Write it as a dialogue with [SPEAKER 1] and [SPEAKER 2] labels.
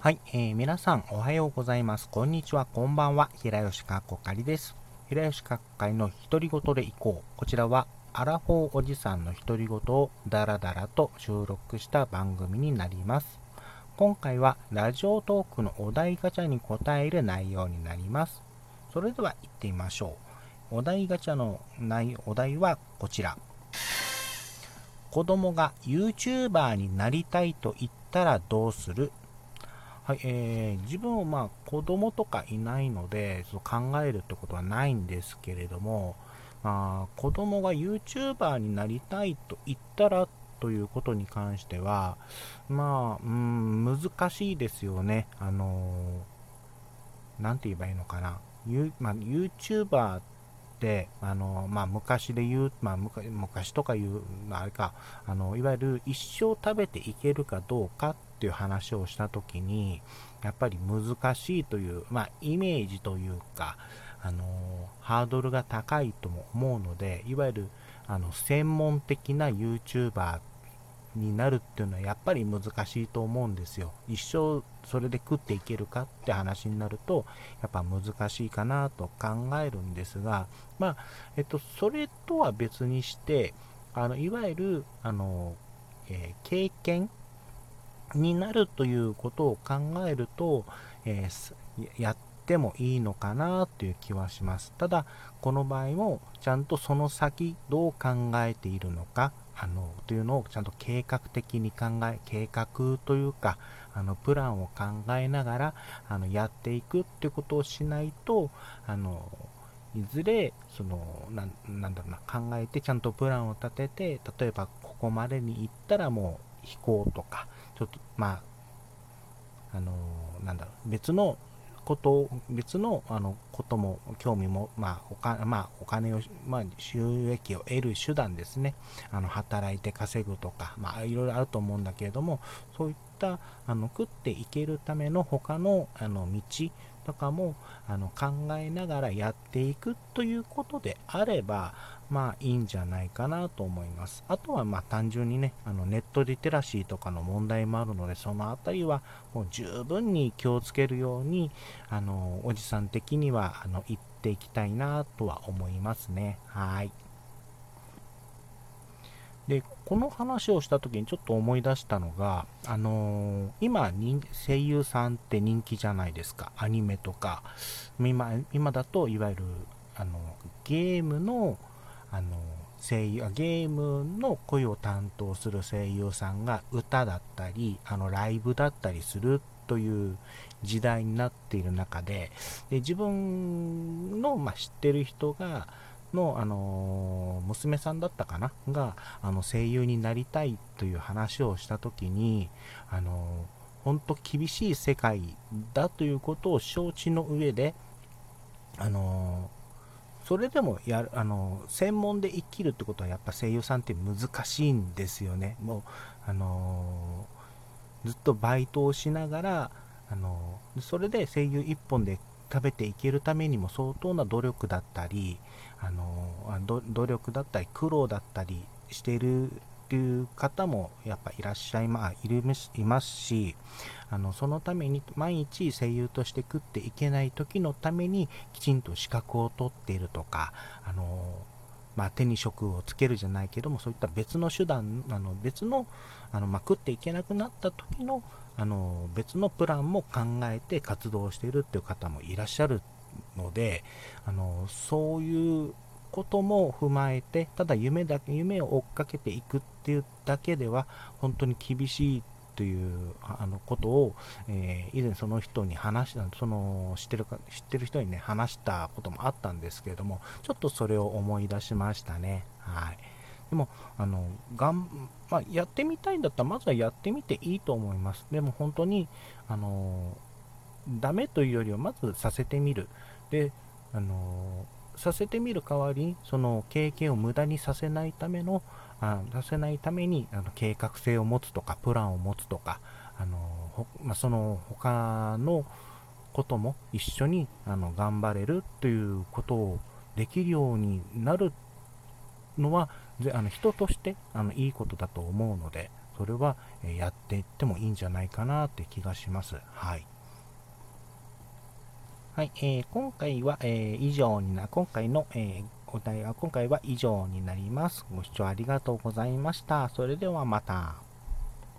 [SPEAKER 1] はい、えー、皆さんおはようございます。こんにちは、こんばんは。平吉かっこかりです。平吉かっかりの独り言でいこう。こちらは、アラフォーおじさんの独り言をダラダラと収録した番組になります。今回は、ラジオトークのお題ガチャに答える内容になります。それでは行ってみましょう。お題ガチャの内お題はこちら。子供が YouTuber になりたいと言ったらどうする？はい、えー、自分はまあ子供とかいないので、そ考えるってことはないんですけれども、まあ、子供が YouTuber になりたいと言ったらということに関しては、まあ、うん、難しいですよね。あのー、て言えばいいのかな。まあ、YouTuber って、あのまあ、昔で言う、まあ、昔とか言う、まあ、あれかあの、いわゆる一生食べていけるかどうかっていう話をした時にやっぱり難しいという、まあ、イメージというか、あのハードルが高いとも思うのでいわゆるあの専門的な YouTuber になるっていうのはやっぱり難しいと思うんですよ一生それで食っていけるかって話になるとやっぱ難しいかなと考えるんですがまあえっとそれとは別にしてあのいわゆるあの、えー、経験になるということを考えると、えー、やってもいいのかなという気はします。ただ、この場合もちゃんとその先どう考えているのか、あのというのをちゃんと計画的に考え、計画というか、あのプランを考えながらあのやっていくってことをしないと、あのいずれそのなんだろうな考えてちゃんとプランを立てて例えばここまでに行ったらもう飛行とかちょっとまああのなんだろう別のこと別のあのことも興味も、まあおかまあ、お金を、まあ、収益を得る手段ですね。あの働いて稼ぐとか、まあ、いろいろあると思うんだけれどもそういったあの食っていけるための他のあの道とかもあの考えながらやっていくということであればまあいいんじゃないかなと思います。あとはまあ単純にね、あのネットリテラシーとかの問題もあるので、そのあたりはもう十分に気をつけるように、あのおじさん的にはあの言っていきたいなとは思いますね。はい。で、この話をした時にちょっと思い出したのが、あのー、今声優さんって人気じゃないですか。アニメとか。今今だと、いわゆるあのゲームのあの声優ゲームの声を担当する声優さんが歌だったりあのライブだったりするという時代になっている中でで自分の、まあ、知ってる人がの、あの娘さんだったかな？があの声優になりたいという話をした時に、あの本当厳しい世界だということを承知の上で、あのそれでもやるあの専門で生きるってことはやっぱ声優さんって難しいんですよね。もうあのずっとバイトをしながらあのそれで声優1本で食べていけるためにも相当な努力だったりあの努力だったり苦労だったりしているっていう方もやっぱいらっしゃい,、まあ、いるいますしあのそのために毎日声優として食っていけない時のためにきちんと資格を取っているとかあの、まあ、手に職をつけるじゃないけどもそういった別の手段あの別のあの、まあ、食っていけなくなった時のあの別のプランも考えて活動しているっていう方もいらっしゃるのであのそういうことも踏まえてただ夢だけ夢を追っかけていくっていうだけでは本当に厳しいというあのことを、えー、以前その人に話したその知ってるか知ってる人にね話したこともあったんですけれどもちょっとそれを思い出しましたね。はい。でもあのがん、まあ、やってみたいんだったらまずはやってみていいと思います。でも本当にあのダメというよりはまずさせてみる。であのさせてみる代わりにその経験を無駄にさせないためのあさせないためにあの計画性を持つとかプランを持つとかあのまあ、その他のことも一緒にあの頑張れるということをできるようになるのはあの人としてあのいいことだと思うのでそれは、やっていってもいいんじゃないかなって気がします。はい。はい、えー、今回は、えー、以上にな、今回の、えー、お題は今回は以上になります。ご視聴ありがとうございました。それではまた。